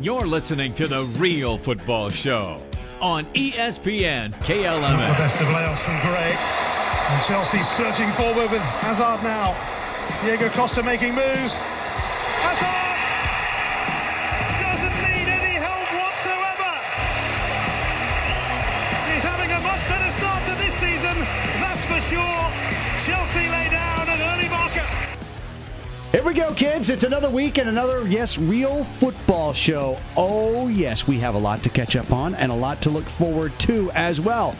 You're listening to The Real Football Show on ESPN ESPN The best of Leos from Gray. And Chelsea surging forward with Hazard now. Diego Costa making moves. Here we go, kids. It's another week and another, yes, real football show. Oh, yes, we have a lot to catch up on and a lot to look forward to as well.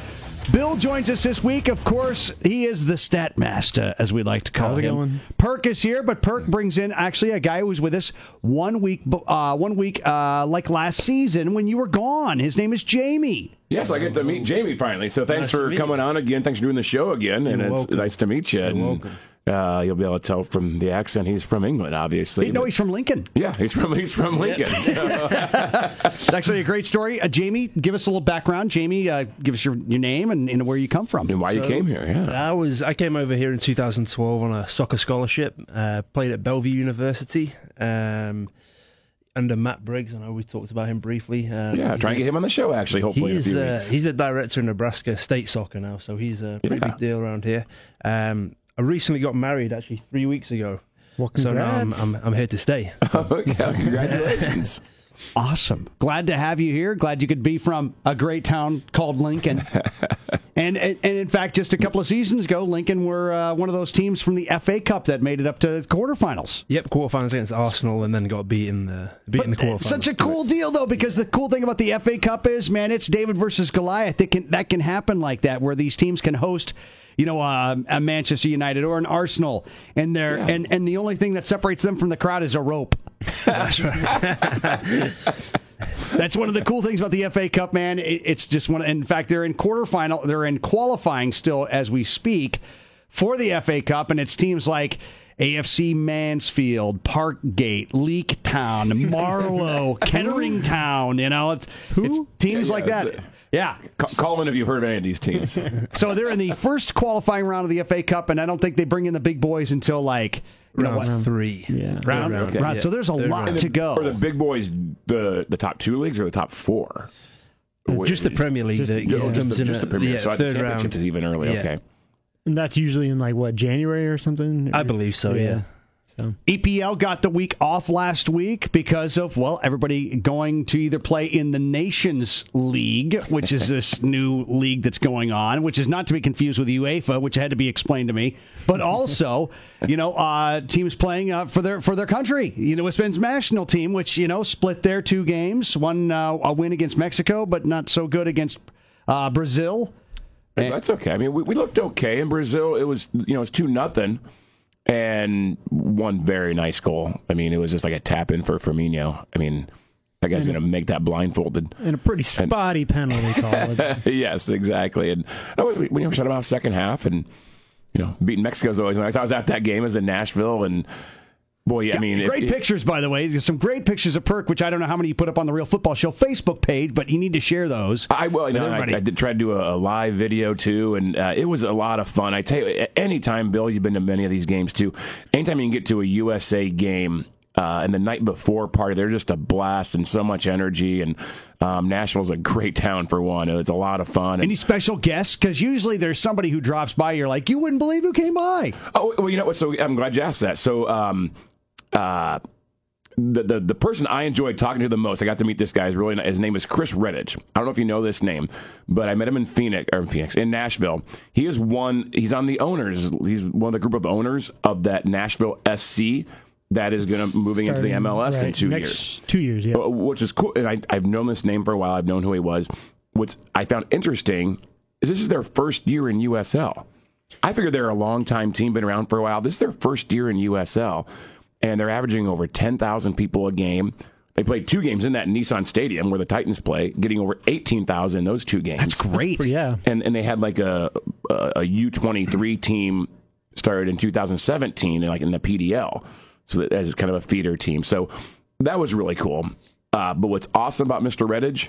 Bill joins us this week. Of course, he is the stat master, as we like to call How's it him. going? Perk is here, but Perk brings in actually a guy who was with us one week, uh, one week uh, like last season when you were gone. His name is Jamie. Yes, I get to meet Jamie finally. So thanks Nice for coming on again. Thanks for doing the show again, and You're it's welcome. nice to meet you. And, welcome. Uh, you'll be able to tell from the accent he's from England, obviously. You know, he's from Lincoln. yeah, he's from he's from Lincoln. So, It's actually a great story. Uh, Jamie, give us a little background. Jamie, uh, give us your, your name and, and where you come from. and why you came here? Yeah. I was I came over here in 2012 on a soccer scholarship. Uh, played at Bellevue University um, under Matt Briggs. I know we talked about him briefly. Um, Yeah, try and get him on the show. Actually, hopefully in a He's few uh, weeks. he's the director in Nebraska State Soccer now, so he's a pretty Yeah. big deal around here. Um, I recently got married actually three weeks ago. Well, So now I'm. I'm, I'm here to stay. Oh, yeah, congratulations. Awesome. Glad to have you here. Glad you could be from a great town called Lincoln. and, and and in fact, just a couple of seasons ago, Lincoln were uh, one of those teams from the FA Cup that made it up to the quarterfinals. Yep, quarterfinals against Arsenal, and then got beat in the beat in the quarterfinals. Such a cool deal, though, because the cool thing about the FA Cup is, man, it's David versus Goliath. It can, that can happen like that, where these teams can host, you know, uh, a Manchester United or an Arsenal, and they're and and the only thing that separates them from the crowd is a rope. That's right. That's one of the cool things about the FA Cup, man. It, it's just one. In fact, they're in quarterfinal. They're in qualifying still as we speak for the FA Cup, and it's teams like. AFC Mansfield, Parkgate, Leek Town, Marlow, Kettering Town. You know, it's, it's teams Yeah, like yeah, that. It's, uh, Yeah. Ca- Call in if you've heard of any of these teams. So they're in the first qualifying round of the FA Cup, and I don't think they bring in the big boys until like you know round what three. Yeah. round. round, round. yeah. So there's a Third lot round. to go. Are the big boys the the top two leagues or the top four? Just the Premier League Just- that yeah, just comes the, in just the at- Premier. yeah, so the third championship round. is even early. Yeah. Okay. And that's usually in like what January or something. I believe so. Yeah. So EPL got the week off last week because of, well, everybody going to either play in the Nations League, which is this new league that's going on, which is not to be confused with UEFA, which had to be explained to me, but also, you know, uh, teams playing uh, for their for their country. You know, Spain's national team, which, you know, split their two games, one uh, a win against Mexico, but not so good against uh, Brazil. That's okay. I mean, we, we looked okay in Brazil. It was you know it's two nothing, and one very nice goal. I mean, it was just like a tap in for Firmino. I mean, that guy's going to make that blindfolded. and a pretty spotty penalty call. Yes, exactly. And oh, we, we never shut him off second half, and you know, beating Mexico's always nice. I was at that game as in Nashville, and boy, yeah, I mean, great if- pictures, by the way. There's some great pictures of Perk, which I don't know how many you put up on the Real Football Show Facebook page, but you need to share those. I will. I. I did try to do a, a live video too, and uh, it was a lot of fun. I tell you, anytime, Bill, you've been to many of these games too. Anytime you can get to a USA game. Uh, and the night before party, they're just a blast and so much energy. And um, Nashville's a great town for one. It's a lot of fun. Any special guests? Because usually there's somebody who drops by. You're like, you wouldn't believe who came by. oh, well, you know what? So I'm glad you asked that. So, um, uh, the, the the person I enjoyed talking to the most, I got to meet this guy. Is really nice. his name is Chris Redditch. I don't know if you know this name, but I met him in Phoenix or in Phoenix in Nashville. He is one. He's on the owners. He's one of the group of owners of that Nashville SC that is going to moving into the MLS in two years. Two years, yeah. Which is cool. And I, I've known this name for a while. I've known who he was. What's I found interesting is this is their first year in USL. I figured they're a long time team, been around for a while. This is their first year in USL, and they're averaging over 10,000 people a game. They played two games in that Nissan Stadium where the Titans play, getting over 18,000 in those two games. That's great. But yeah. And and they had like a a, a U23 team started in 2017, like in the PDL, so that as kind of a feeder team. So that was really cool. Uh, but what's awesome about Mr. Redditch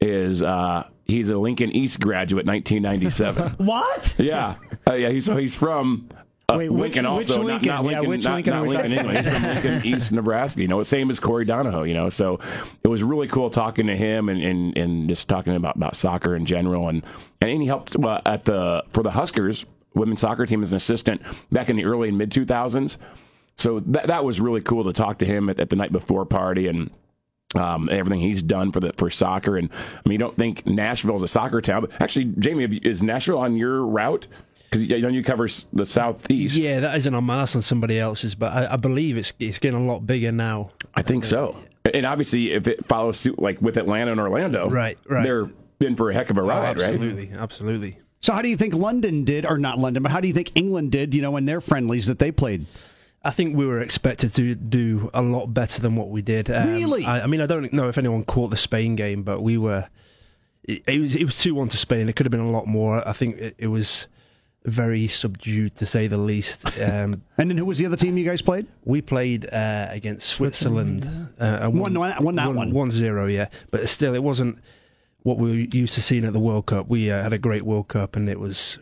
is uh, he's a Lincoln East graduate, 1997. What? yeah, uh, yeah. He's, so he's from uh, Wait, which- Lincoln which also, Lincoln? not, not Yeah, Lincoln, which not, Lincoln not Lincoln, talking England. He's from Lincoln, East Nebraska. You know, same as Corey Donahoe. You know, so it was really cool talking to him and, and, and just talking about, about soccer in general. And and he helped uh, at the for the Huskers women's soccer team as an assistant back in the early and mid two thousands. So that that was really cool to talk to him at, at the night before party and um, everything he's done for the for soccer. And I mean, you don't think Nashville is a soccer town, but actually, Jamie, have you- is Nashville on your route? Because you know you cover the southeast. Yeah, that isn't on mine, that's on somebody else's, but I, I believe it's it's getting a lot bigger now. I think so. And obviously, if it follows suit like with Atlanta and Orlando, Right, right. they're in for a heck of a Oh, ride, right? absolutely, absolutely. So how do you think London did, or not London, but how do you think England did? You know, in their friendlies that they played. I think we were expected to do a lot better than what we did. Um, Really? I, I mean, I don't know if anyone caught the Spain game, but we were. It, it was it was two one to Spain. It could have been a lot more. I think it, it was very subdued to say the least. Um, And then who was the other team you guys played? we played uh, against Switzerland. Uh, and Won- won that one. One zero, yeah. But still, it wasn't what we were used to seeing at the World Cup. We uh, had a great World Cup, and it was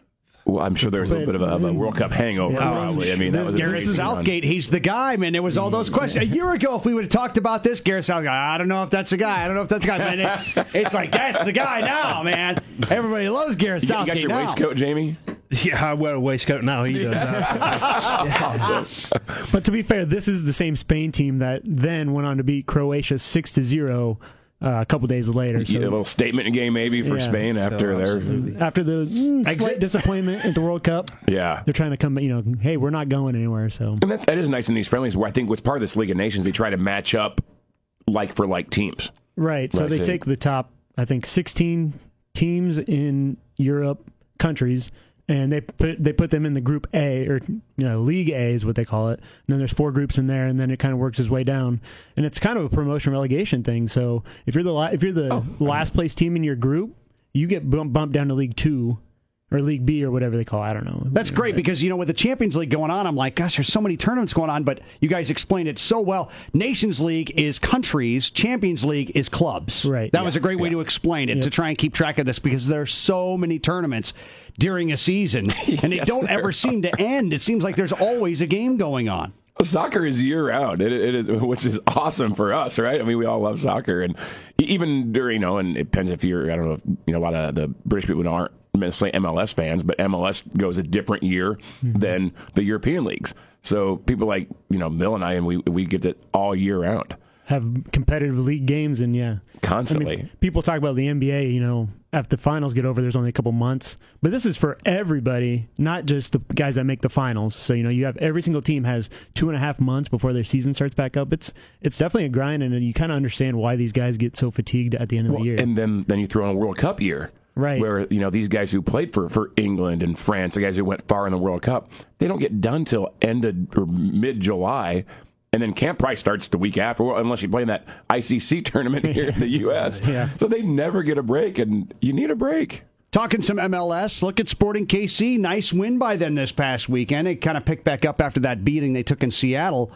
Well, I'm sure there's a bit of a, of a World Cup hangover, Yeah. probably. I mean, that was a Gareth amazing run. Southgate, he's the guy, man. There was all those questions. A year ago, if we would have talked about this, Gareth Southgate, I don't know if that's the guy. I don't know if that's the guy. Man, it- it's like, that's the guy now, man. Everybody loves Gareth You got, you got your now. waistcoat, Jamie? yeah. I wear a waistcoat now. He does. that. But to be fair, this is the same Spain team that then went on to beat Croatia six to zero uh, a couple days later. a little statement game maybe for Yeah. Spain after Oh, their absolutely. after the mm, slight disappointment at the World Cup, yeah. they're trying to come. You know, hey, we're not going anywhere. So And that, that is nice in these friendlies where I think what's part of this League of Nations, they try to match up like for like teams. right. So they take the top, I think, sixteen teams in Europe countries. And they put they put them in the group A or you know League A is what they call it. And then there's four groups in there, and then it kind of works its way down. And it's kind of a promotion relegation thing. So if you're the la- if you're the oh. last place team in your group, you get bump, bumped down to League Two or League B or whatever they call. it. I don't know. That's great because you know with the Champions League going on, I'm like, gosh, there's so many tournaments going on, but you guys explained it so well. Nations League is countries, Champions League is clubs. Right. That was a great way to explain it to try and keep track of this because there are so many tournaments during a season and they Yes, don't there ever seem to end. It seems like there's always a game going on. Soccer is year round, it, it is, which is awesome for us, right? I mean, we all love soccer, and even during, you know, and it depends if you're, I don't know, if, you know, a lot of the British people aren't necessarily MLS fans, but MLS goes a different year mm-hmm. than the European leagues. So people like, you know, Bill and I, and we we get it all year round, have competitive league games and yeah. constantly. I mean, people talk about the NBA, you know, after the finals get over, there's only a couple months. But this is for everybody, not just the guys that make the finals. So, you know, you have every single team has two and a half months before their season starts back up. It's it's definitely a grind, and you kind of understand why these guys get so fatigued at the end of Well, the year. And then then you throw in a World Cup year. Right. Where, you know, these guys who played for, for England and France, the guys who went far in the World Cup, they don't get done till end of or mid July. And then camp probably starts the week after, unless you play in that ICC tournament here in the U.S. Yeah. So they never get a break, and you need a break. Talking some MLS, look at Sporting KC. Nice win by them this past weekend. It kind of picked back up after that beating they took in Seattle.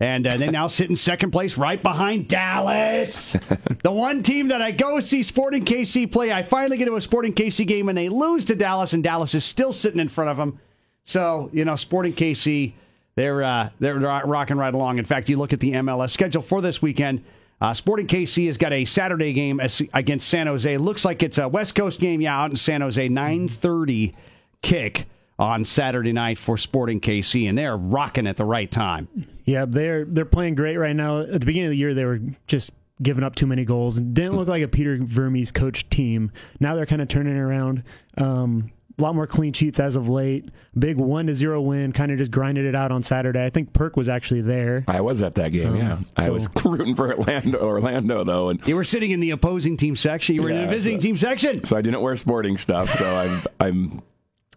And uh, they now sit in second place right behind Dallas. the one team that I go see Sporting KC play, I finally get to a Sporting KC game and they lose to Dallas, and Dallas is still sitting in front of them. So, you know, Sporting KC, they're, uh, they're rocking right along. In fact, you look at the MLS schedule for this weekend. Uh, Sporting KC has got a Saturday game against San Jose. Looks like it's a West Coast game, yeah, out in San Jose. 9.30 kick on Saturday night for Sporting KC, and they're rocking at the right time. Yeah, they're they're playing great right now. At the beginning of the year, they were just giving up too many goals and didn't look like a Peter Vermes coach team. Now they're kind of turning it around. Um, a lot more clean sheets as of late. Big one to zero win. Kind of just grinded it out on Saturday. I think Perk was actually there. I was at that game, yeah. I was rooting for Orlando, Orlando though, and You were sitting in the opposing team section. You were in the visiting so- team section. so I didn't wear sporting stuff. So I'm I'm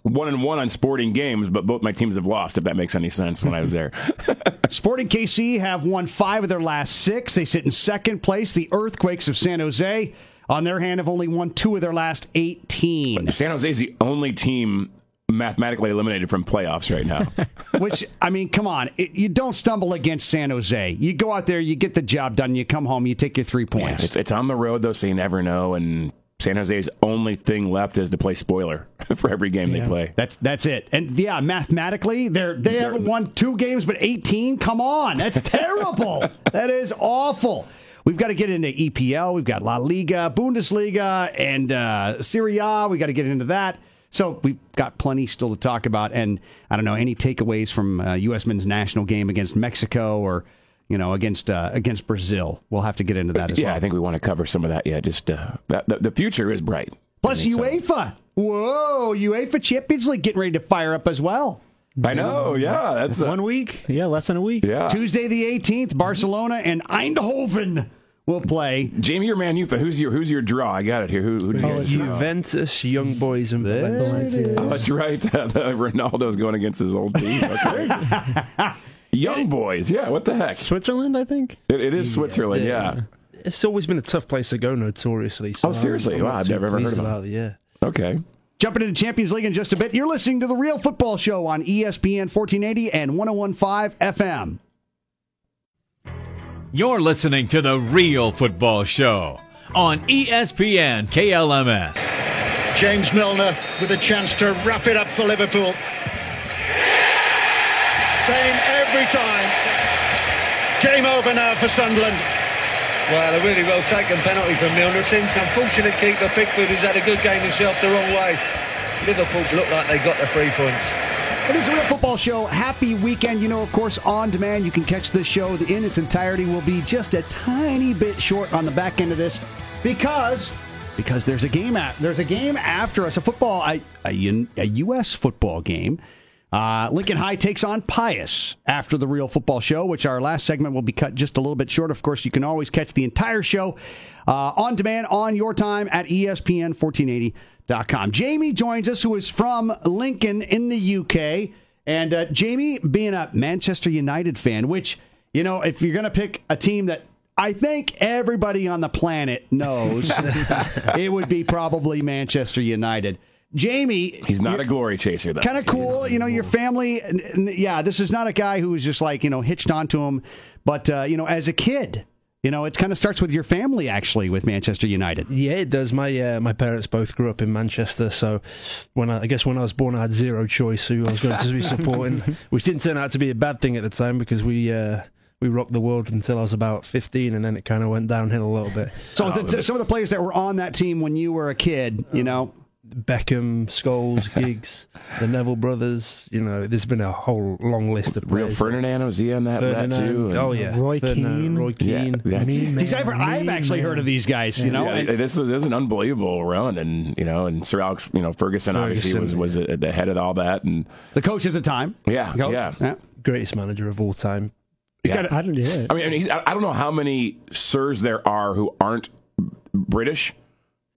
one and one on sporting games, but both my teams have lost. If that makes any sense, when I was there. Sporting KC have won five of their last six. They sit in second place. The Earthquakes of San Jose, on their hand, have only won two of their last 18. San Jose is the only team mathematically eliminated from playoffs right now. Which, I mean, come on. It, you don't stumble against San Jose. You go out there, you get the job done, you come home, you take your three Yeah, points. it's it's on the road though, so you never know. And San Jose's only thing left is to play spoiler for every game they play. That's that's it. And yeah, mathematically, they're they haven't won two games but 18. Come on, that's terrible. that is awful. We've got to get into EPL. We've got La Liga, Bundesliga, and uh, Serie A. We got to get into that. So we've got plenty still to talk about. And I don't know any takeaways from uh, U.S. men's national game against Mexico or you know against uh, against Brazil. We'll have to get into that as Yeah, well. I think we want to cover some of that. Yeah, just uh, that, the, the future is bright. Plus I think so. UEFA. Whoa, UEFA Champions League getting ready to fire up as well. I know. Yeah, that's uh, One week, yeah, less than a week. yeah. Tuesday the 18th, Barcelona and Eindhoven will play. Jamie, your man, Ufa. Who's your who's your draw? I got it here. Who, who do you Oh, guys it's draw? Juventus, Young Boys, and Valencia. Valencia. Oh, that's right. Ronaldo's going against his old team. Okay. Young boys. Yeah. What the heck? Switzerland, I think. It, it is Switzerland. Yeah. It's always been a tough place to go, notoriously. So Oh, seriously? I'm Wow, not I've too never ever heard pleased of it. about it. Yeah. Okay. Jumping into Champions League in just a bit. You're listening to the Real Football Show on ESPN 1480 and 1015 FM. You're listening to The Real Football Show on ESPN KLMS. James Milner with a chance to wrap it up for Liverpool. Same every time. Game over now for Sunderland. Well, a really well taken penalty from Milner. Since the unfortunate keeper Pickford has had a good game himself the wrong way. Liverpool look like they got the three points. It is the Real Football Show. Happy weekend. You know, of course, on demand. You can catch this show in its entirety. Will be just a tiny bit short on the back end of this because because there's a game at there's a game after us a football a, a, U- a U.S. football game. Uh, Lincoln High takes on Pius after the Real Football Show, which our last segment will be cut just a little bit short. Of course, you can always catch the entire show uh, on demand on your time at E ESPN1480.com. Jamie joins us, who is from Lincoln in the UK. And uh, Jamie, being a Manchester United fan, which, you know, if you're going to pick a team that I think everybody on the planet knows, it would be probably Manchester United. Jamie, He's not a glory chaser, though. kind of cool. You know, your family. n- n- Yeah, this is not a guy who was just like you know hitched onto him, but uh, you know, as a kid, you know, it kind of starts with your family actually with Manchester United. Yeah, it does. My uh, my parents both grew up in Manchester, so when I, I guess when I was born, I had zero choice who I was going to be supporting, which didn't turn out to be a bad thing at the time because we uh, we rocked the world until I was about fifteen, and then it kind of went downhill a little bit. So the, some of the players that were on that team when you were a kid, you know, Beckham, Scholes, Giggs, the Neville brothers. You know, there's been a whole long list of Real players. Ferdinand was he on that, that Ferdinand. too? And- Oh yeah, Roy Ferdinand, Keane. Roy Yeah, Keane. that's- Me, He's man, ever, I've actually man. heard of these guys. You know, Yeah, this is, this is an unbelievable run, and you know, and Sir Alex, you know, Ferguson, obviously was Ferguson, was at the head of all that, and the coach at the time. yeah, Coach? yeah. Greatest manager of all time. yeah. I don't yeah. I mean, I, mean, he's, I I don't know how many sirs there are who aren't British.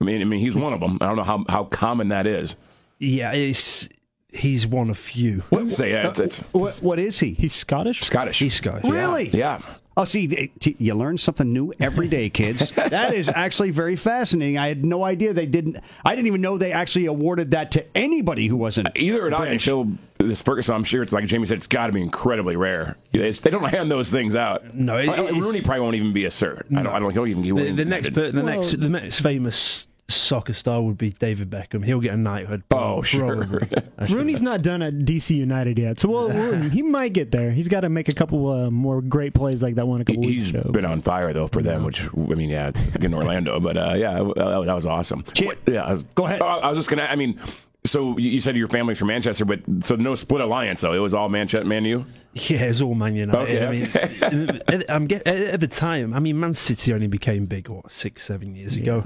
I mean, I mean, he's one of them. I don't know how, how common that is. Yeah, it's he's one of few. Say yeah, it's, it's What, what is he? He's Scottish. Scottish. He's Scottish. Really? yeah. Oh, see, you learn something new every day, kids. that is actually very fascinating. I had no idea they didn't. I didn't even know they actually awarded that to anybody who wasn't Either did I British. until this Ferguson. I'm sure it's like Jamie said. It's got to be incredibly rare. They, they don't hand those things out. No, it- Uh, Rooney probably won't even be a sir. I don't. I don't. He'll even. He The, the next, considered. per, the next, the next famous soccer star would be David Beckham. He'll get a knighthood. Oh, sure. probably. Actually, Rooney's not done at DC United yet, so well, we'll- he might get there. He's got to make a couple uh, more great plays like that one a couple weeks He's ago. been on fire though for them, which I mean, yeah, it's in Orlando, but uh, yeah, that, that was awesome. Chip, yeah, was, go ahead. Oh, I was just gonna. I mean, so you you said your family's from Manchester, but so no split alliance though. It was all Manchester, Man U. yeah, it's all Man United. Okay, I mean, at- I'm get, at, at the time. I mean, Man City only became big what six, seven years ago.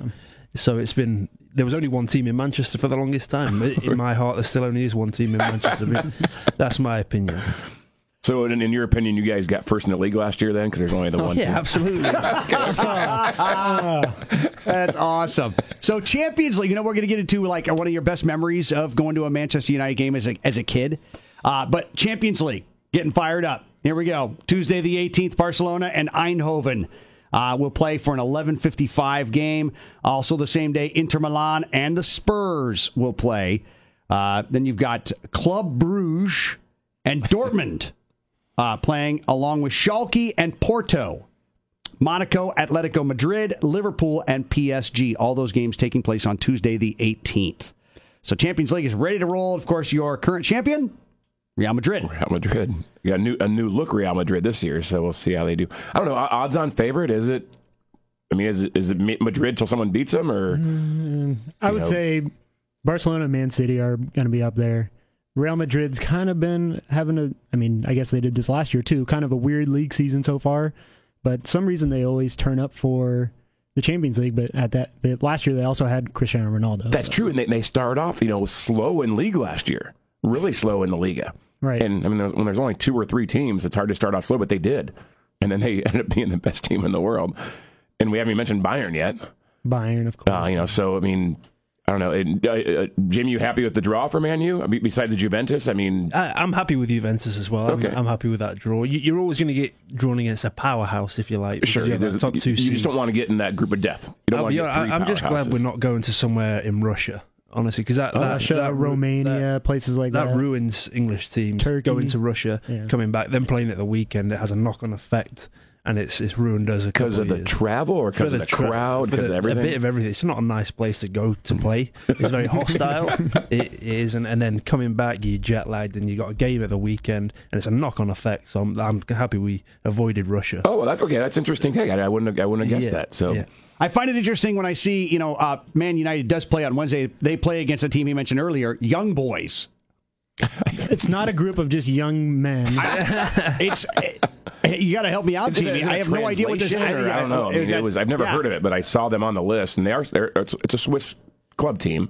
So it's been there was only one team in Manchester for the longest time. In my heart, there still only is one team in Manchester. But That's my opinion. So, in, in your opinion, you guys got first in the league last year then, because there's only the one. Yeah, team. absolutely. That's awesome. So Champions League, you know, we're going to get into like one of your best memories of going to a Manchester United game as a as a kid. Uh, but Champions League, getting fired up. Here we go. Tuesday the 18th, Barcelona and Eindhoven. Uh, will play for an 11:55 game. Also, the same day, Inter Milan and the Spurs will play. Uh, then you've got Club Bruges and Dortmund uh, playing along with Schalke and Porto. Monaco, Atletico Madrid, Liverpool, and PSG. All those games taking place on Tuesday, the 18th. So Champions League is ready to roll. Of course, your current champion, Real Madrid. Real Madrid. You got a new a new look Real Madrid this year, so we'll see how they do. I don't know. Odds on favorite is it? I mean, is it, is it Madrid till someone beats them, or mm, I would know. say Barcelona and Man City are going to be up there. Real Madrid's kind of been having a, I mean, I guess they did this last year too, kind of a weird league season so far. But some reason they always turn up for the Champions League. But at that, the, last year they also had Cristiano Ronaldo. that's so- true? And they, they started off, you know, slow in league last year, really slow in the Liga. Right. And I mean, there's- when there's only two or three teams, it's hard to start off slow, but they did, and then they ended up being the best team in the world. And we haven't even mentioned Bayern yet. Bayern, of course. Uh, you know, so I mean, I don't know. And, uh, uh, Jimmy, you happy with the draw for Man U? I mean, besides the Juventus, I mean, I, I'm happy with Juventus as well. I'm, Okay. I'm happy with that draw. You, you're always going to get drawn against a powerhouse if you like. sure. you have there's- that top two you just don't want to get in that group of death. You don't want to get honest, three I- I'm just glad we're not going to somewhere in Russia, honestly, because that, oh, that Russia, that, Romania, that, places like that. that ruins English teams Turkey. going to Russia, Yeah. coming back, then playing at the weekend. It has a knock on effect, and it's it's ruined us because couple of the years. travel or because of the tra- crowd, because everything. A bit of everything. It's not a nice place to go to play. It's very hostile. it is, and, and then coming back, you jet lagged, and you got a game at the weekend, and it's a knock on effect. So I'm, I'm happy we avoided Russia. oh, well, that's okay. That's interesting. Take. I, I wouldn't. Have, I wouldn't have guessed Yeah, that. So. yeah. I find it interesting when I see, you know, uh, Man United does play on Wednesday. They play against a team he mentioned earlier, Young Boys. It's not a group of just young men. It's you got to help me out, Is it- Jamie. is it a I have no idea what this. translation, or I don't know. I mean, Is it that- was. I've never yeah. heard of it, but I saw them on the list, and they are. They're, it's, it's a Swiss club team.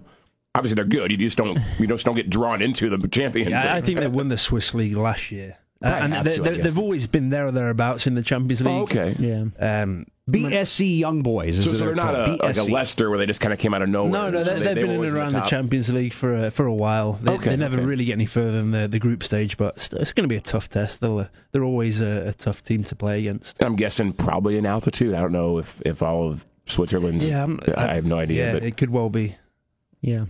Obviously, they're good. You just don't. You just don't get drawn into the champions. Yeah, I think they won the Swiss league last year, Uh, and they, to, they, they've always been there or thereabouts in the Champions League. Oh, okay. yeah. Um, BSC Young Boys. Is So, so they're not a, called. like a Leicester where they just kind of came out of nowhere. no, no, So they, they, they've they been in and around the, top. Champions League for a, for a while. They, Okay, they never okay. really get any further than the, the group stage, but it's, it's going to be a tough test. They'll, they're always a, a tough team to play against. I'm guessing probably in altitude. I don't know if, if all of Switzerland's. Yeah, I'm- I, have no idea. Yeah, but it could well be. Yeah.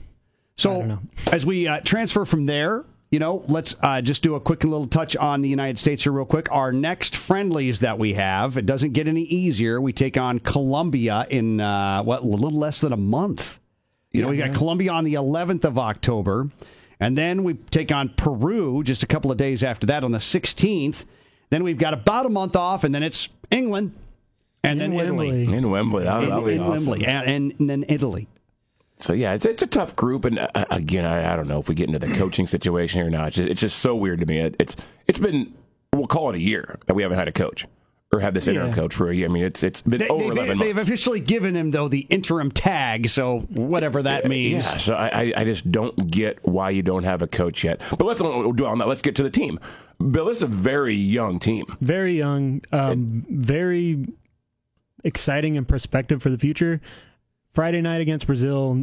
So as we uh, transfer from there, you know, let's uh, just do a quick little touch on the United States here, real quick. Our next friendlies that we have, it doesn't get any easier. We take on Colombia in uh, what a little less than a month. You know, we got Colombia on the 11th of October, and then we take on Peru just a couple of days after that on the 16th. Then we've got about a month off, and then it's England, and In then Italy. Wembley. in Wembley, that, In, that'll be in awesome. Wembley, and, and, and then Italy. So yeah, it's it's a tough group, and uh, again, I, I don't know if we get into the coaching situation here or not. It's just, it's just so weird to me. It, it's it's been we'll call it a year that we haven't had a coach or had this interim Yeah. coach for a year. I mean, it's it's been They, over have eleven they've officially given him though the interim tag, so whatever that means. Yeah, so I, I- I just don't get why you don't have a coach yet. But let's we'll dwell on that. Let's get to the team. Bill, this is a very young team. Very young, um, very exciting and perspective for the future. Friday night against Brazil,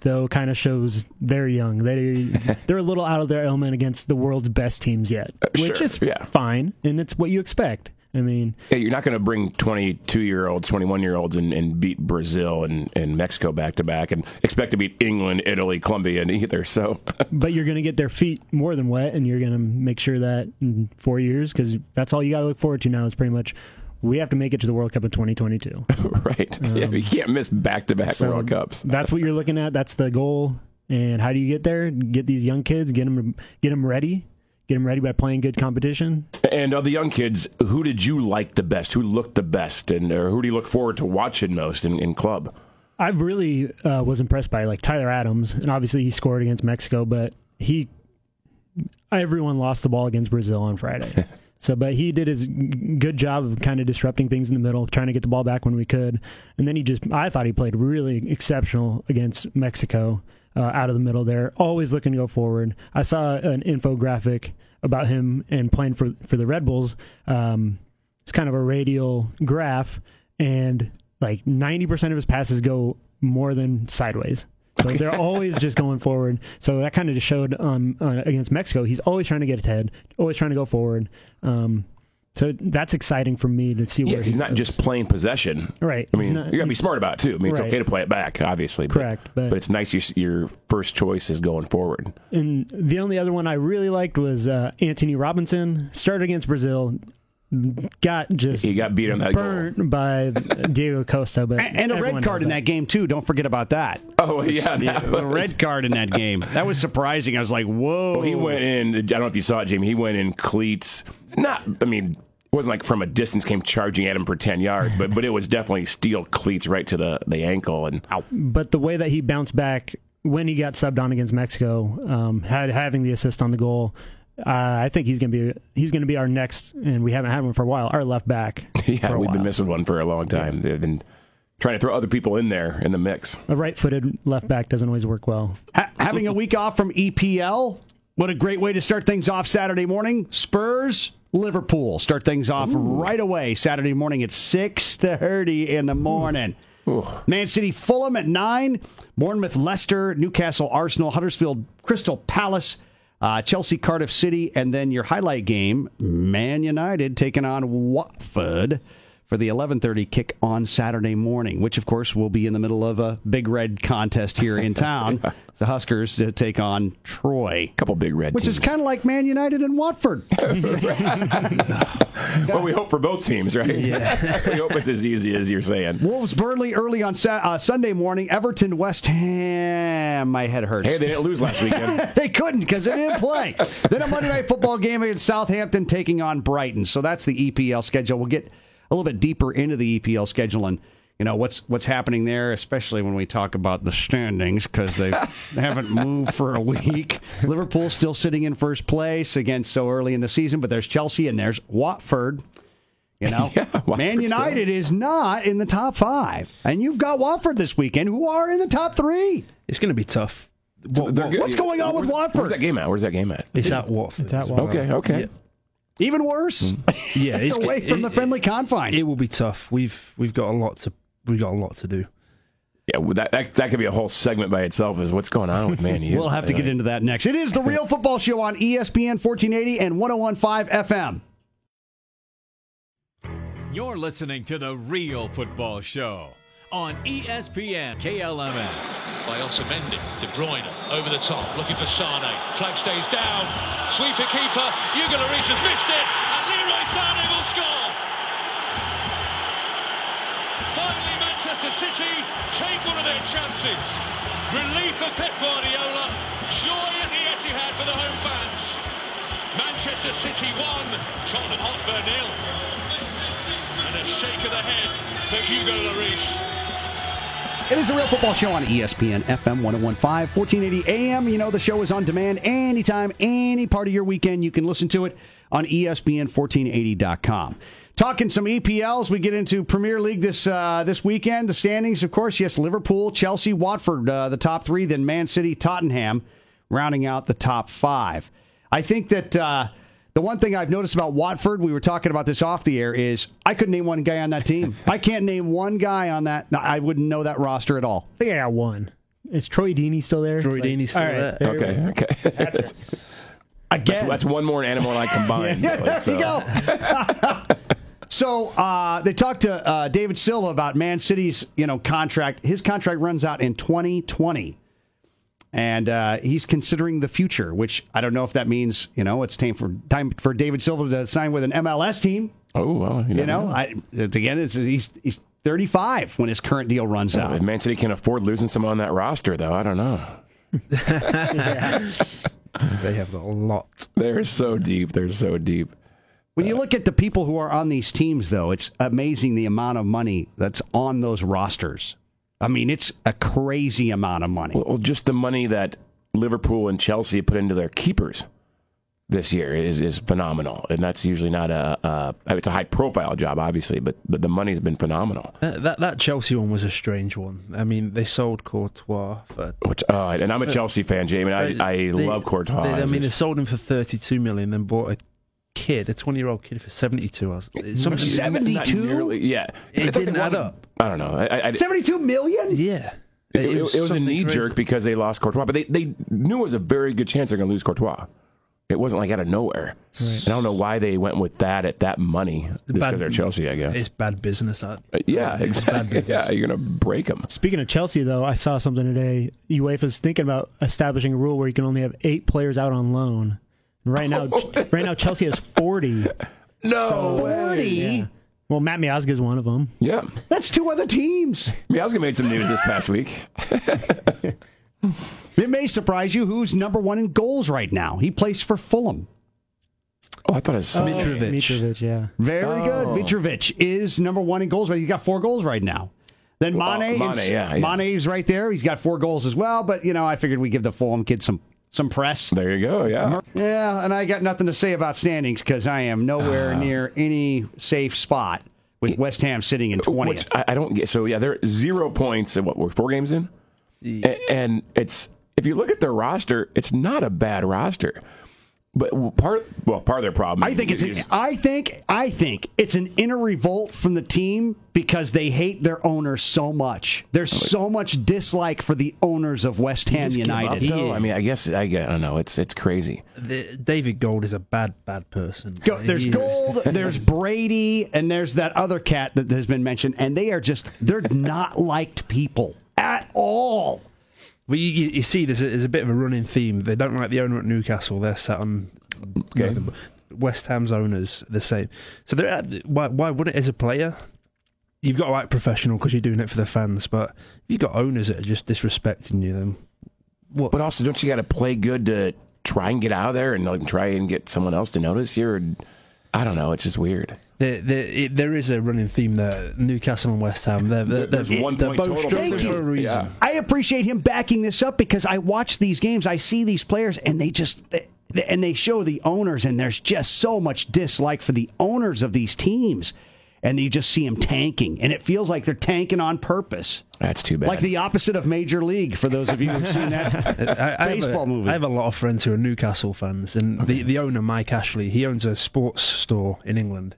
though, kind of shows they're young. They they're a little out of their element against the world's best teams yet, which Uh, sure, is yeah. fine, and it's what you expect. I mean, Yeah, you're not going to bring 22 year olds, 21 year olds, and, and beat Brazil and, and Mexico back to back, and expect to beat England, Italy, Colombia, and either. So but you're going to get their feet more than wet, and you're going to make sure that in four years, because that's all you got to look forward to now. Is pretty much we have to make it to the World Cup in 2022. right, yeah, you can't miss back to back So World Cups. That's what you're looking at. That's the goal. And how do you get there? Get these young kids, get them, get them ready, get them ready by playing good competition. And of the young kids, who did you like the best? Who looked the best, and or who do you look forward to watching most in, in club? I really uh, was impressed by like Tyler Adams, and obviously he scored against Mexico, but he everyone lost the ball against Brazil on Friday. So, but he did his good job of kind of disrupting things in the middle, trying to get the ball back when we could, and then he just I thought he played really exceptional against Mexico uh, out of the middle there, always looking to go forward. I saw an infographic about him and playing for for the Red Bulls. Um, it's kind of a radial graph, and like 90% of his passes go more than sideways. So they're always just going forward. So that kind of just showed um, uh, against Mexico. He's always trying to get ahead, always trying to go forward. Um, so that's exciting for me to see where Yeah, he's he not goes. just playing possession. right. I mean, not- you got to be smart about it too. I mean, it's Right. okay to play it back, obviously. but- Correct, But, but- it's nice your, your first choice is going forward. And the only other one I really liked was uh, Antonee Robinson. Started against Brazil. Got just He got beat on that goal. by Diego Costa, but And, and a red card in that game too. Don't forget about that. Oh yeah, Yeah, that the was- red card in that game. That was surprising. I was like, whoa. Well, he went in. I don't know if you saw it, Jamie. He went in cleats. Not, I mean, it wasn't like from a distance came charging at him for ten yards, but but it was definitely steel cleats right to the the ankle and. But the way that he bounced back when he got subbed on against Mexico, um, had having the assist on the goal, uh, I think he's gonna be he's gonna be our next, and we haven't had one for a while. Our left back. Yeah, we've been missing one for a long time. They've been trying to throw other people in there in the mix. A right-footed left back doesn't always work well. Ha- having a week off from EPL. What a great way to start things off Saturday morning. Spurs, Liverpool. Start things off right away Saturday morning at 6.30 in the morning. Man City, Fulham at 9. Bournemouth, Leicester, Newcastle, Arsenal, Huddersfield, Crystal Palace, uh, Chelsea, Cardiff City, and then your highlight game, Man United taking on Watford for the 11:30 kick on Saturday morning, which of course will be in the middle of a big red contest here in town. the Huskers to take on Troy, A couple big red which is kind of like Man United and Watford. Well, we hope for both teams, right? Yeah. we hope it's as easy as you're saying. Wolves Burnley early on Sa- uh, Sunday morning. Everton West Ham. My head hurts. Hey, they didn't lose last weekend. they couldn't because they didn't play. then a Monday night football game against Southampton taking on Brighton. So that's the EPL schedule. We'll get a little bit deeper into the EPL schedule and you know what's what's happening there, especially when we talk about the standings because they haven't moved for a week. Liverpool still sitting in first place again so early in the season, but there's Chelsea and there's Watford. You know, Yeah, Watford Man still. United is not in the top five, and you've got Watford this weekend, who are in the top three. It's going to be tough. What, They're what- good. What's going on with Where's- Watford? Where's that game at? Where's that game at? it's at Watford. It's at as. Watford. Okay, okay. Yeah. Even worse. Mm. Yeah, it's it's away it- from the it- friendly confines. It will be tough. We've we've got a lot to we've got a lot to do. Yeah, well, that, that that could be a whole segment by itself. Is what's going on with Man U? we'll have to get into that next. It is the Real Football Show on ESPN 1480 and 1015 FM. You're listening to the Real Football Show on ESPN KLMS. by Otamendi. De Bruyne over the top, looking for Sane. Flag stays down. Sweep to keeper. Hugo Lloris has missed it, and Leroy Sane will score. Finally, Manchester City take one of their chances. Relief for Pep Guardiola. Joy at the Etihad for the home fans. Manchester City won. Tottenham Hotspur nil. And a shake of the head for Hugo Lloris. It is the Real Football Show on ESPN FM 1015, 1480 AM. You know, the show is on demand anytime, any part of your weekend. You can listen to it on E ESPN1480.com. Talking some EPLs, we get into Premier League this uh, this weekend. The standings, of course, yes, Liverpool, Chelsea, Watford, uh, the top three, then Man City, Tottenham, rounding out the top five. I think that uh, the one thing I've noticed about Watford, we were talking about this off the air, is I couldn't name one guy on that team. I can't name one guy on that. no, I wouldn't know that roster at all. I think I got one. Is Troy Deeney still there? Troy Deeney's still all right, there. Okay, okay. That's it. Again, That's one more animal than I combined. Yeah, there so. you go. so uh, they talked to uh, David Silva about Man City's you know contract. His contract runs out in 2020, and uh, he's considering the future. Which I don't know if that means you know it's time for time for David Silva to sign with an MLS team. Oh well, You know, I, again, it's, he's he's 35 when his current deal runs if out. Man City can afford losing someone on that roster, though, I don't know. They have got a lot. They're so deep. They're so deep. When you look at the people who are on these teams, though, it's amazing the amount of money that's on those rosters. I mean, it's a crazy amount of money. Well, just the money that Liverpool and Chelsea put into their keepers this year is is phenomenal, and that's usually not a. a it's a high profile job, obviously, but but the money's been phenomenal. That, that that Chelsea one was a strange one. I mean, they sold Courtois for. Which, uh, and I'm a Chelsea fan, Jamie. I, I They- love Courtois. they- I mean, they sold him for 32 million, then bought a kid, a 20 year old kid, for 72. I was, it's something- 72? nearly- yeah, It It's didn't add up. I don't know. I, I, 72 million? yeah. It, it- it was a knee crazy. jerk because they lost Courtois, but they, they knew it was a very good chance they're going to lose Courtois. It wasn't like out of nowhere. And I don't know why they went with that at that money just because they're Chelsea, I guess. It's bad business. Uh, yeah, It's bad exactly. business. Yeah, you're going to break them. Speaking of Chelsea, though, I saw something today. UEFA's thinking about establishing a rule where you can only have eight players out on loan. Right now, right now Chelsea has forty. No Forty. Well, Matt Miazga is one of them. Yeah. That's two other teams. Miazga made some news this past week. It may surprise you who's number one in goals right now. He plays for Fulham. Oh, I thought it was oh, Mitrovic. Mitrovic, yeah. Very oh. good. Mitrovic is number one in goals. He's got four goals right now. Then Well, Mane, Mane, is, yeah, yeah. Mane's right there. He's got four goals as well. But you know, I figured we give the Fulham kid some some press. There you go. Yeah. Yeah, and I got nothing to say about standings because I am nowhere Ah. near any safe spot with West Ham sitting in Which twentieth. I, I don't get. So yeah, they're zero points. And what we're four games in, A- and it's if you look at their roster, it's not a bad roster. But part well, part of their problem. I think it's. An, I think. I think it's an inner revolt from the team because they hate their owners so much. There's so much dislike for the owners of West Ham just give up, United. I mean, I guess I, I don't know. It's it's crazy. The, David Gold is a bad, bad person. Go, there's He is- Gold, there's Brady, and there's that other cat that has been mentioned, and they are just they're not liked people at all. Well, you, you see, there's a, there's a bit of a running theme. They don't like the owner at Newcastle. They're set on West Ham's owners the same. So they're at, why why wouldn't as a player? You've got to act professional because you're doing it for the fans. But if you've got owners that are just disrespecting you, then what? But also, don't you got to play good to try and get out of there and like, try and get someone else to notice you? Or, I don't know. It's just weird. There, there, it, there is a running theme there. Newcastle and West Ham. They're, they're, There's they're, one they're point both total struggling for a reason. Yeah. I appreciate him backing this up because I watch these games, I see these players, and they just they, and they show the owners, and there's just so much dislike for the owners of these teams, and you just see them tanking, and it feels like they're tanking on purpose, That's too bad. like the opposite of Major League. For those of you who've seen that I, I baseball have a, movie, I have a lot of friends who are Newcastle fans, and the, the owner, Mike Ashley, he owns a sports store in England.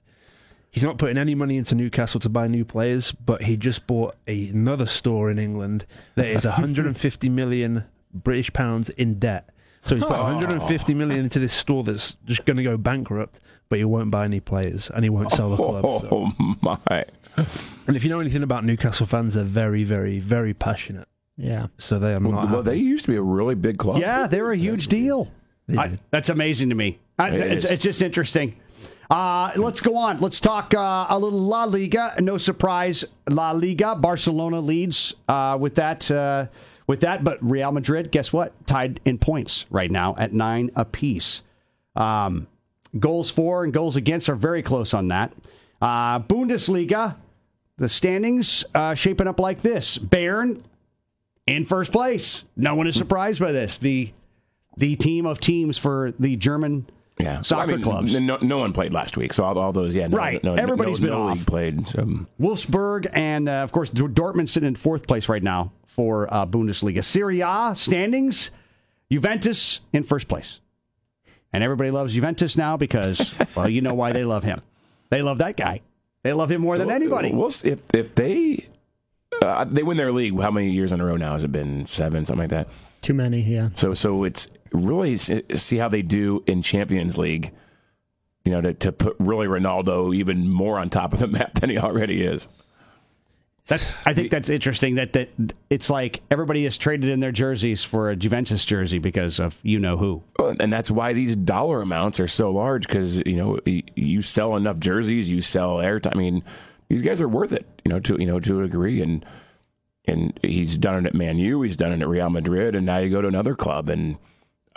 He's not putting any money into Newcastle to buy new players, but he just bought a, another store in England that is 150 million British pounds in debt. So he's put 150 million into this store that's just going to go bankrupt, but he won't buy any players and he won't sell the club. so. Oh my! And if you know anything about Newcastle fans, they're very, very, very passionate. Yeah. So they are not. Well, happy. they used to be a really big club. yeah, they're a huge deal. I, that's amazing to me. I, It it's, it's just interesting. Uh, let's go on. Let's talk uh, a little La Liga. No surprise, La Liga. Barcelona leads uh, with that. Uh, with that, but Real Madrid, guess what? Tied in points right now at nine apiece. Um, goals for and goals against are very close on that. Uh, Bundesliga, the standings uh, shaping up like this: Bayern in first place. No one is surprised by this. The the team of teams for the German Yeah, soccer I mean, clubs. No, no one played last week, so all, all those, yeah, no, Right. No, Everybody's been off. played. So, Wolfsburg and uh, of course Dortmund sitting in fourth place right now for uh, Bundesliga. Serie A standings: Juventus in first place, and everybody loves Juventus now because well, you know why they love him. They love that guy. They love him more than anybody. We'll see if if they uh, they win their league. How many years in a row now has it been? Seven, something like that. Too many, yeah. So so it's really see how they do in Champions League. You know, to, to put really Ronaldo even more on top of the map than he already is. That's, I think that's interesting. That that it's like everybody has traded in their jerseys for a Juventus jersey because of you know who. And that's why these dollar amounts are so large because you know you sell enough jerseys, you sell airtime. I mean, these guys are worth it, you know, to you know to a degree. And and he's done it at Man U, he's done it at Real Madrid, and now you go to another club. And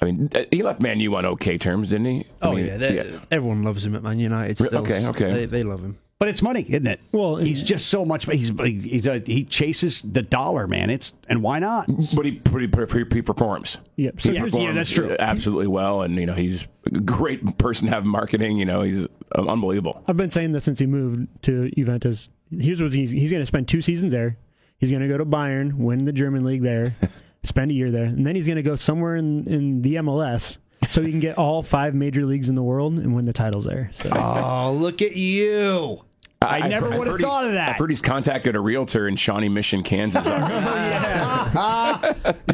I mean, uh, he left Man U on okay terms, didn't he? I Oh mean, yeah, they- everyone loves him at Man United. Still. okay, okay. They, they love him. But it's money, isn't it? Well, he's just so much. He's he's a, he chases the dollar, man. It's and why not? But he pretty he, he performs. Yep. So He here's- performs yeah, that's true. Absolutely well, and you know he's a great person to have marketing. You know he's um, unbelievable. I've been saying this since he moved to Juventus. Here's what he's he's going to spend two seasons there. He's going to go to Bayern, win the German league there, spend a year there, and then he's going to go somewhere in, in the MLS so he can get all five major leagues in the world and win the titles there. So Oh, look at you! I, I've- never would have heard he- thought of that. I've heard he's contacted a realtor in Shawnee Mission, Kansas. you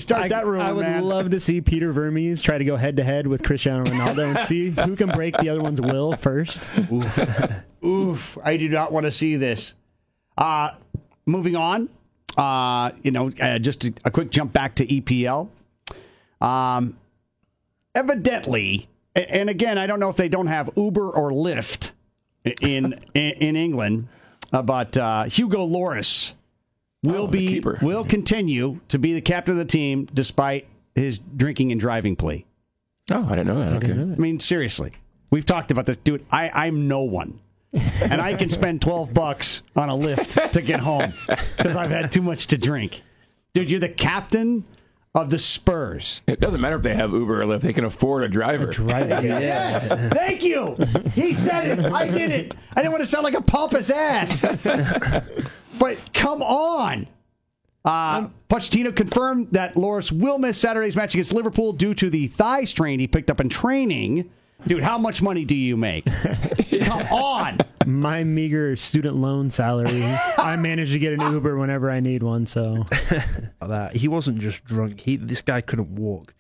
start that rumor, I would man. love to see Peter Vermes try to go head to head with Cristiano Ronaldo and see who can break the other one's will first. Oof! I do not want to see this. Uh moving on. Uh, you know, uh, just a, a quick jump back to EPL. Um, evidently, and again, I don't know if they don't have Uber or Lyft in in, in England, uh, but uh, Hugo Lloris will Oh, be keeper. will continue to be the captain of the team despite his drinking and driving plea. Oh, I didn't know that. Okay. I mean, seriously, we've talked about this, dude. I, I'm no one. and I can spend 12 bucks on a lift to get home because I've had too much to drink. Dude, you're the captain of the Spurs. It doesn't matter if they have Uber or Lyft; they can afford a driver. Yes, thank you. He said it. I did it. I didn't want to sound like a pompous ass. but come on. Uh, Pochettino confirmed that Lloris will miss Saturday's match against Liverpool due to the thigh strain he picked up in training. Dude, how much money do you make? Come on. My meager student loan salary. I manage to get an Uber whenever I need one. So that. He wasn't just drunk. He this guy couldn't walk.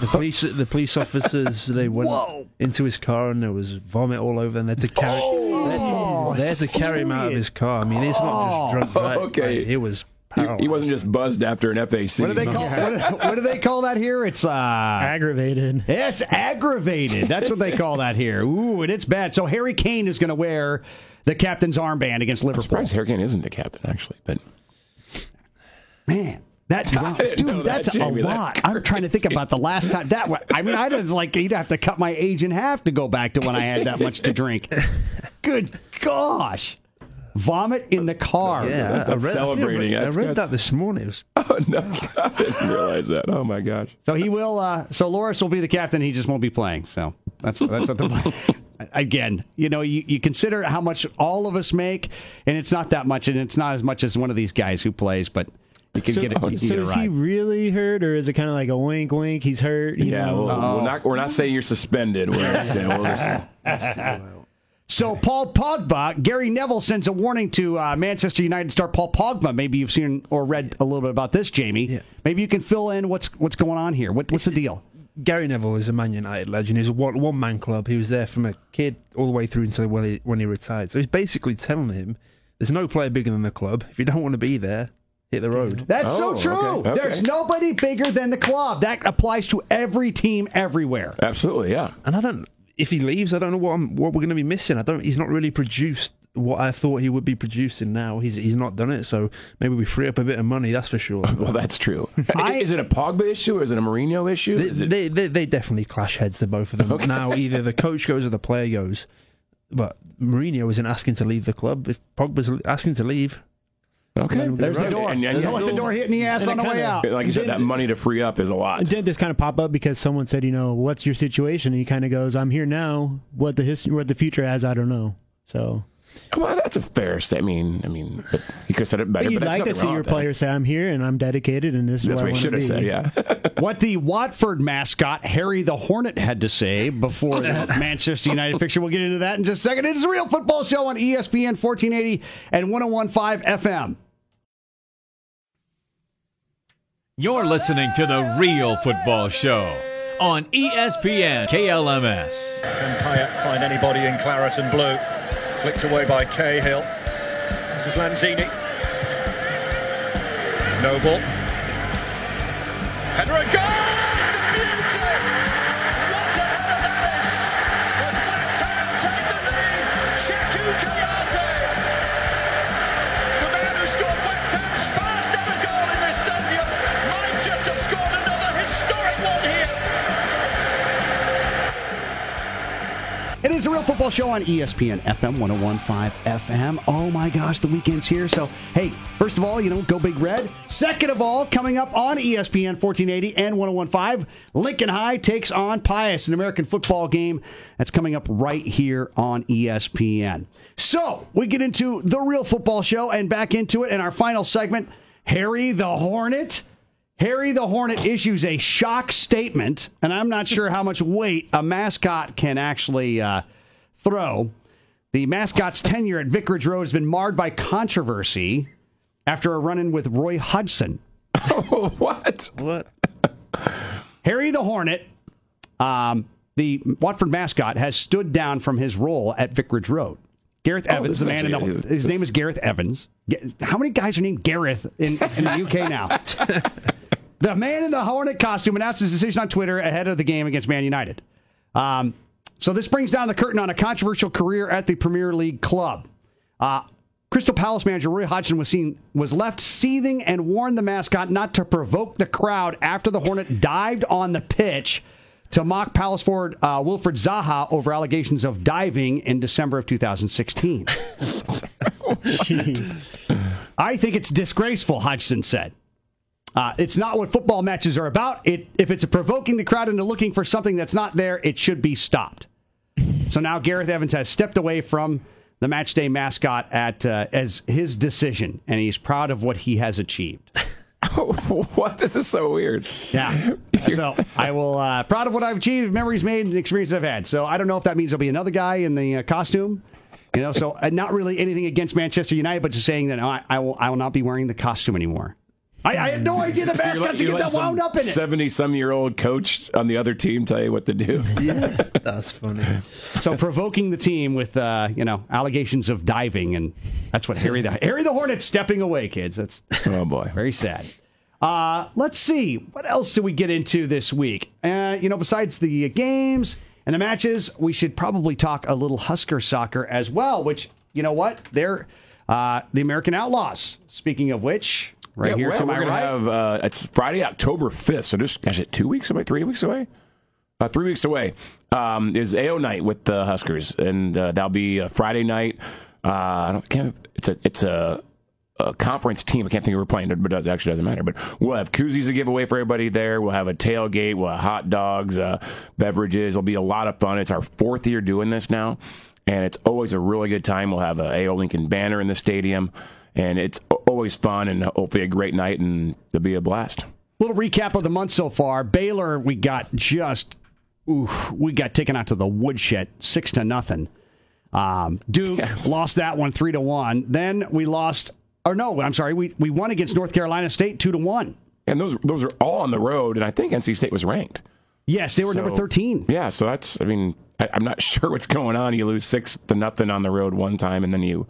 The police, the police officers, they went Whoa. into his car and there was vomit all over, and they had to carry, Oh, they had to carry him out of his car. I mean, he's not just oh. drunk. Right? Okay. Like, he was. He, he wasn't just buzzed after an FAC. What do they call what, do- what do they call that here? It's uh aggravated. Yes, aggravated. That's what they call that here. Ooh, and it's bad. So Harry Kane is going to wear the captain's armband against I'm Liverpool. surprised Harry Kane isn't the captain, actually. But Man, that didn't know dude, that, that's Jamie. a That's lot. I'm trying to think about the last time that. I mean, I was like, you'd have to cut my age in half to go back to when I had that much to drink. Good gosh, vomit in the car. Yeah, I That's read, celebrating. I That's- read that this morning. Was oh no, I didn't realize that. Oh my gosh. So he will. Uh, so Lloris will be the captain. He just won't be playing. So that's that's what the. Again, you know, you, you consider how much all of us make, and it's not that much, and it's not as much as one of these guys who plays, but you can So, get it. You so get a is he really hurt, or is it kind of like a wink, wink? He's hurt. You Yeah, know? well, we're not we're not saying you're suspended. We're saying we'll just, So Paul Pogba, Gary Neville sends a warning to uh, Manchester United star Paul Pogba. Maybe you've seen or read a little bit about this, Jamie. Yeah. Maybe you can fill in what's what's going on here. What, what's the deal? Gary Neville is a Man United legend. He's a one, one man club. He was there from a kid all the way through until when he, when he retired. So he's basically telling him there's no player bigger than the club. If you don't want to be there, hit the road. That's Oh, so true. okay, okay. There's nobody bigger than the club. That applies to every team everywhere. absolutely, yeah. And I don't. If he leaves, I don't know what I'm, what we're going to be missing. I don't. He's not really produced what I thought he would be producing. Now he's he's not done it. So maybe we free up a bit of money. That's for sure. Well, that's true. I- is it a Pogba issue or is it a Mourinho issue? They, it, they, they, they definitely clash heads, the both of them. Now, either the coach goes or the player goes. But Mourinho isn't asking to leave the club. If Pogba's asking to leave, okay, There's the door. And, and, Don't let the door hit in the ass on the way kinda- out. like you said, that money to free up is a lot. Did this kind of pop up because someone said, you know, what's your situation? And he kind of goes, I'm here now. What the history, what the future has, I don't know. So Well, that's a fair statement. I mean, I mean, but he could have said it better. but you'd but like to see your with player say, I'm here and I'm dedicated and this is That's where what I he want should have be. said. Yeah. What the Watford mascot Harry the Hornet had to say before the Manchester United fixture. We'll get into that in just a second. It is a real football show on ESPN 1480 and 1015 FM. You're listening to the Real Football Show on ESPN KLMS. Can Payet find anybody in claret and blue? Flicked away by Cahill. This is Lanzini. Noble. Header and goal! It is a real football show on ESPN FM 1015 FM. Oh my gosh, the weekend's here. So, hey, first of all, you know, go big red. Second of all, coming up on ESPN 1480 and 1015, Lincoln High takes on Pius, an American football game that's coming up right here on ESPN. So, we get into the real football show and back into it in our final segment Harry the Hornet. Harry the Hornet issues a shock statement, and I'm not sure how much weight a mascot can actually uh, throw. The mascot's tenure at Vicarage Road has been marred by controversy after a run in with Roy Hodgson. what? what? Harry the Hornet, um, the Watford mascot, has stood down from his role at Vicarage Road. Gareth Oh, Evans, this the man in the actually is- his name is Gareth Evans. How many guys are named Gareth in, in the UK now? the man in the Hornet costume announced his decision on Twitter ahead of the game against Man United. Um, So this brings down the curtain on a controversial career at the Premier League club. Uh, Crystal Palace manager Roy Hodgson was seen was left seething and warned the mascot not to provoke the crowd after the Hornet dived on the pitch to mock Palace forward uh, Wilfried Zaha over allegations of diving in December of 2016. I think it's disgraceful, Hodgson said. Uh, it's not what football matches are about. It, if it's provoking the crowd into looking for something that's not there, it should be stopped. So now Gareth Evans has stepped away from the match day mascot at uh, as his decision, and he's proud of what he has achieved. what? This is so weird. Yeah. So I will uh, proud of what I've achieved, memories made, and experiences I've had. So I don't know if that means there'll be another guy in the uh, costume. You know, so uh, not really anything against Manchester United, but just saying that I, I will I will not be wearing the costume anymore. I, I had no idea the So you're let- you're get that wound up in it. Seventy-some-year-old coach on the other team tell you what to do. That's funny. So provoking the team with uh, you know allegations of diving, and that's what Harry the Harry the Hornet stepping away, kids. That's oh boy, very sad. Uh, let's see what else do we get into this week. Uh, you know, besides the games and the matches, we should probably talk a little Husker soccer as well. Which you know what they're uh, the American Outlaws. Speaking of which, right Yeah, here well, to my we're gonna right. have uh, it's Friday, October fifth. So just gosh, it two weeks away, three weeks away, uh, three weeks away um, is AO night with the Huskers, and uh, that'll be a Friday night. Uh, I don't can't, it's a it's a, a conference team. I can't think of who we're playing, but it actually doesn't matter. But we'll have koozies to give away for everybody there. We'll have a tailgate. We'll have hot dogs, uh, beverages. It'll be a lot of fun. It's our fourth year doing this now, and it's always a really good time. We'll have a AO Lincoln banner in the stadium, and it's always fun and hopefully a great night, and it'll be a blast. Little recap of the month so far. Baylor, we got just, oof, we got taken out to the woodshed, six to nothing. Um, Duke lost that one three to one. Then we lost, or no, I'm sorry, we we won against North Carolina State two to one. And those those are all on the road, and I think NC State was ranked. Yes, they were So- number thirteen. Yeah, so that's I mean I, I'm not sure what's going on. You lose six to nothing on the road one time, and then you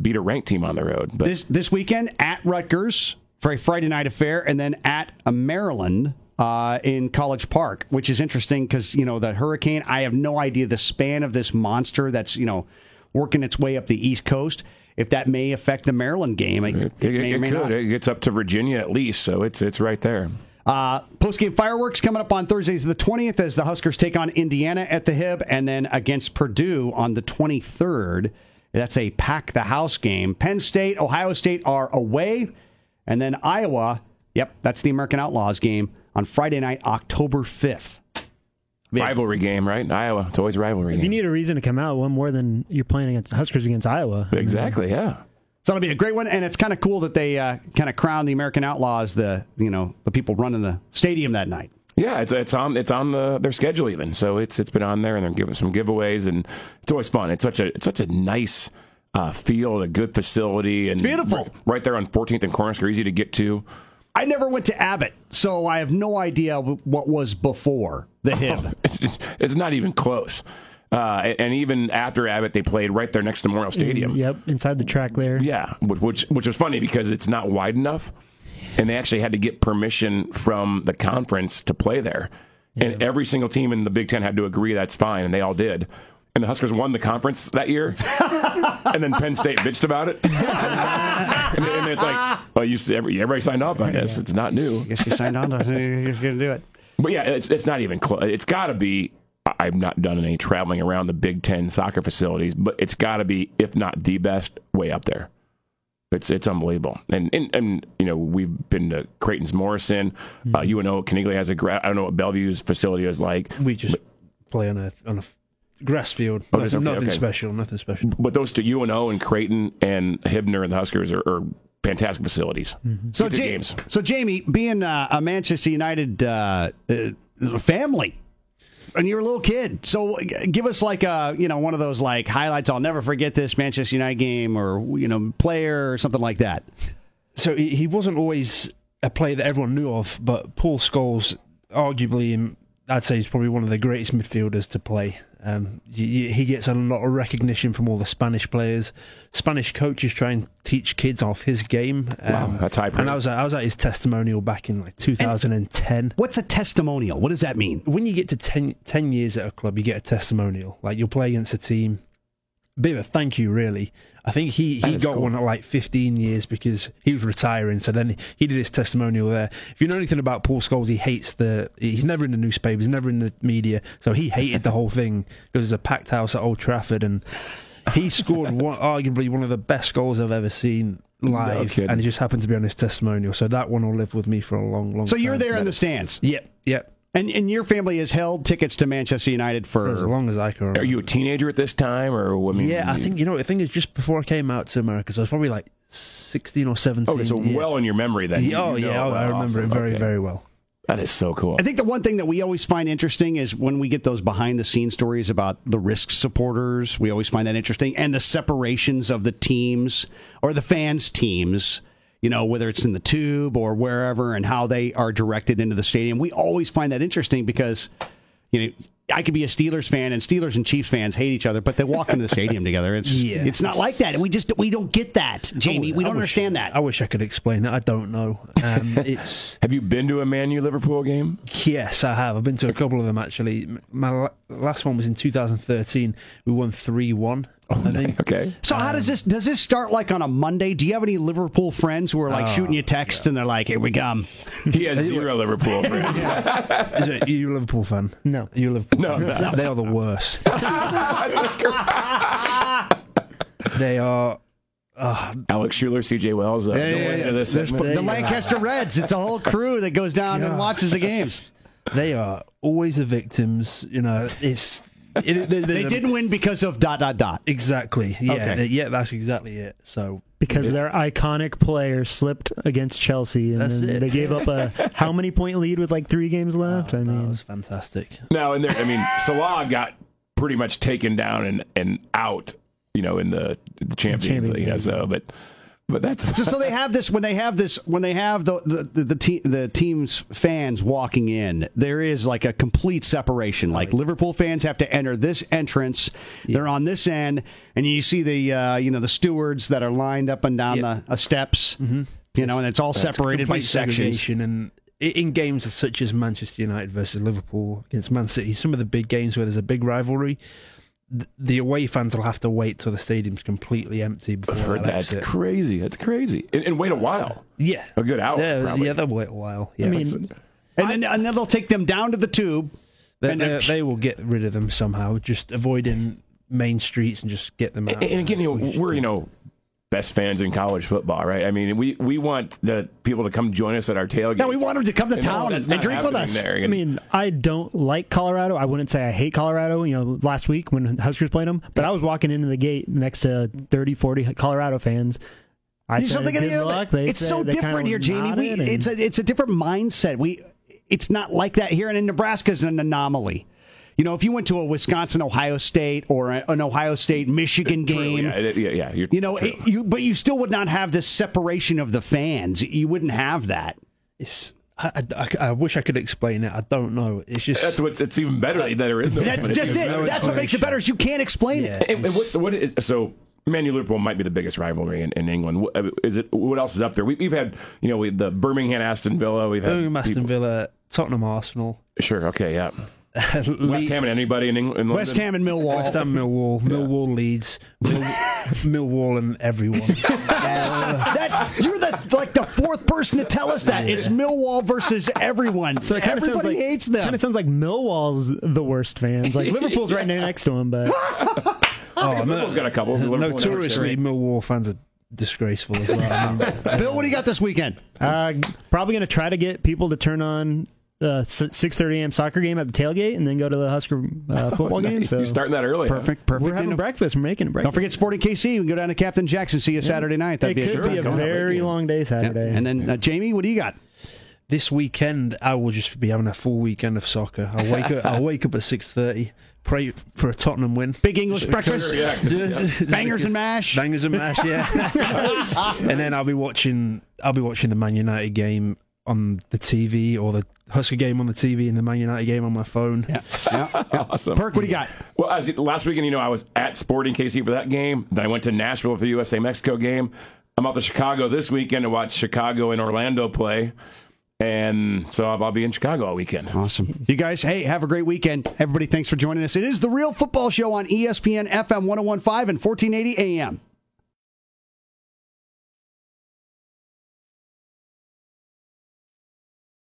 beat a ranked team on the road. But This this weekend at Rutgers for a Friday night affair, and then at a Maryland uh, in College Park, which is interesting because you know the hurricane. I have no idea the span of this monster that's you know working its way up the East Coast. If that may affect the Maryland game, it, it, it may it may could. not. It gets up to Virginia at least, so it's it's right there. Uh, Post game fireworks coming up on Thursdays the 20th as the Huskers take on Indiana at the Hib and then against Purdue on the 23rd. That's a pack the house game. Penn State, Ohio State are away. And then Iowa, yep, that's the American Outlaws game on Friday night, October 5th. Rivalry game, right? Iowa. It's always a rivalry If you need a reason to come out, one more than you're playing against Huskers against Iowa. Exactly. Yeah. So it'll be a great one, and it's kind of cool that they uh, kind of crown the American Outlaws the you know the people running the stadium that night. Yeah, it's it's on it's on the their schedule even. So it's it's been on there and they're giving some giveaways and it's always fun. It's such a it's such a nice uh, field, a good facility, and beautiful. Right, right there on 14th and Cornhusker, easy to get to. I never went to Abbott, so I have no idea what was before the Hib. It's, it's not even close. Uh, and- and even after Abbott, they played right there next to Memorial Stadium. Yep, inside the track there. Yeah, which which, which was funny because it's not wide enough, and they actually had to get permission from the conference to play there. And every single team in the Big Ten had to agree that's fine, and they all did. And the Huskers won the conference that year, and then Penn State bitched about it. and, and it's like, well, you every, everybody signed off on this. It's not new. I guess you signed on to you're going to do it. But yeah, it's it's not even close. It's got to be. I've not done any traveling around the Big Ten soccer facilities, but it's got to be, if not the best, way up there. It's it's unbelievable, and and, and you know we've been to Creighton's Morrison, uh, UNO Caniglia has a gra- I don't know what Bellevue's facility is like, We just play on a on a f- grass field. Oh, nothing okay, nothing okay. special. Nothing special. but those two UNO and Creighton and Hibner and the Huskers are, are fantastic facilities. So, Good Ja- games. so Jamie, being uh, a Manchester United uh, uh, family, and you're a little kid, so give us like a you know one of those like highlights. I'll never forget this Manchester United game, or you know player or something like that. So he, wasn't always a player that everyone knew of, but Paul Scholes, arguably, I'd say he's probably one of the greatest midfielders to play. Um, y- y- he gets a lot of recognition from all the Spanish players. Spanish coaches try and teach kids off his game. Um, Wow, that's high And. I was at, I was at his testimonial back in like 2010. What's a testimonial? What does that mean? when you get to 10, 10 years at a club, you get a testimonial. Like you'll play against a team. Bit of a thank you, really. I think he, he got cool. one at like 15 years because he was retiring. So then he did his testimonial there. If you know anything about Paul Scholes, he hates the. He's never in the newspapers, never in the media. So he hated the whole thing because it's a packed house at Old Trafford and he scored one, arguably one of the best goals I've ever seen live. kidding. and it just happened to be on his testimonial. So that one will live with me for a long, long time. So you're there in the stands, Yep, yep. And and your family has held tickets to Manchester United For as long as I can remember. Are you a teenager at this time, or I mean, Yeah, I think you know. I think it's just before I came out to America, so I was probably like sixteen or seventeen. Okay, so yeah. well in your memory then. Yeah, oh You know yeah, about I remember awesome. it very, Okay. very well. That is so cool. I think the one thing that we always find interesting is when we get those behind the scenes stories about the risk supporters. We always find that interesting, and the separations of the teams or the fans' teams. You know, whether it's in the tube or wherever, and how they are directed into the stadium. We always find that interesting because, you know, I could be a Steelers fan, and Steelers and Chiefs fans hate each other, but they walk into the stadium together. It's Yeah. it's not like that. And we just we don't get that, Jamie. We don't wish- understand that. I wish I could explain that. I don't know. Um, it's Have you been to a Man U Liverpool game? yes, I have. I've been to a couple of them actually. My last one was in 2013. We won three one. I think. Okay. So how does this does this start like on a Monday? Do you have any Liverpool friends who are like shooting you texts and they're like, "Here we come." He has zero Liverpool friends. Is it, are you a Liverpool fan? No. Are you a Liverpool? No, fan? no. They are the worst. they are. Uh, Alex Schuler, CJ Wells. Uh, Yeah, yeah, yeah. this There's segment. the Lancaster Reds. It's a whole crew that goes down and watches the games. they are always the victims. You know, it's. It, they, They didn't win because of dot dot dot. Exactly. Yeah. Okay. Yeah. That's exactly it. So because their iconic player slipped against Chelsea, and then it. they gave up a how many point lead with like three games left? Oh, I mean, that was fantastic. No, and there, I mean, Salah got pretty much taken down and, and out, you know, in the, the Champions, Champions League. Yeah, League. so, but but that's So, so they have this when they have this when they have the the the, the, te- the team's fans walking in. There is like a complete separation. Like Liverpool fans have to enter this entrance. They're on this end, and you see the uh, you know the stewards that are lined up and down Yeah. the uh, steps. You know, and it's all separated by sections. segregation and in games such as Manchester United versus Liverpool against Man City, some of the big games where there's a big rivalry, the away fans will have to wait till the stadium's completely empty before I've heard they'll that's exit. crazy. That's crazy. And, and wait a while. Yeah, A good hour, Yeah, probably. yeah, they'll wait a while. Yeah, I mean, And then and then they'll take them down to the tube. they, and they, then- they will get rid of them somehow, just avoiding main streets and just get them out. And, and again, you know, we're, you know, best fans in college football, right? I mean, we, we want the people to come join us at our tailgate. Yeah, we want them to come to town that's and drink with us. There. I mean, I don't like Colorado. I wouldn't say I hate Colorado. You know, last week when Huskers played them, but I was walking into the gate next to 30, 40 Colorado fans. I said, something good in the- luck. They it's said- so they different here, Jamie. We, it's a it's a different mindset. We it's not like that here, and in Nebraska is an anomaly. You know, if you went to a Wisconsin Ohio State or an Ohio State Michigan game, yeah, yeah, yeah. You're, you know, it, you but you still would not have this separation of the fans. You wouldn't have that. It's, I, I, I- I wish I could explain it. I don't know. It's just that's what's it's even better that there is no. That's it's just it. better. That's what makes it better. Is you can't explain Yeah. it. And, and what's what is so? Man U Liverpool might be the biggest rivalry in, in England. What, uh, is it? What else is up there? We, we've had you know we, the Birmingham Aston Villa. We've had Birmingham, Aston people- Villa, Tottenham, Arsenal, Sure. Okay. Yeah. West Le- Ham and anybody in England. In West Ham and Millwall. West Ham, Millwall, Millwall, Leeds, Mill, Millwall, and everyone. that you're the like the fourth person to tell us that it's Millwall versus everyone. So it kind of sounds Everybody like hates them. Kind of sounds like Millwall's the worst fans. Like Liverpool's right next to him, but Oh, Liverpool's got a couple. Liverpool Notoriously, Everton. Millwall fans are disgraceful as well. I mean, Bill, what do you got this weekend? uh, probably going to try to get people to turn on uh, six thirty a.m. soccer game at the tailgate and then go to the Husker uh, football game. Nice. So You're starting that early. huh? Perfect, perfect. we're having And breakfast. We're making it breakfast. Don't forget Sporting KC. We can go down to Captain Jackson. See you Saturday night. That'd it be a could good be a time. very long day Yep. Saturday. And then uh, Jamie, what do you got? this weekend, I will just be having a full weekend of soccer. I'll wake up. I'll wake up at six thirty. Pray for a Tottenham win. Big English breakfast, Sure, yeah. bangers and mash. Bangers and mash, yeah. and then I'll be watching. I'll be watching the Man United game on the TV or the Husker game on the TV and the Man United game on my phone. Yeah, yeah, yeah. Awesome. Perk, what do you got? Well, as last weekend, you know, I was at Sporting KC for that game. Then I went to Nashville for the USA Mexico game. I'm off to Chicago this weekend to watch Chicago and Orlando play. And so I'll, I'll be in Chicago all weekend. Awesome. You guys, hey, have a great weekend. Everybody, thanks for joining us. It is the Real Football Show on ESPN FM 1015 and 1480 AM.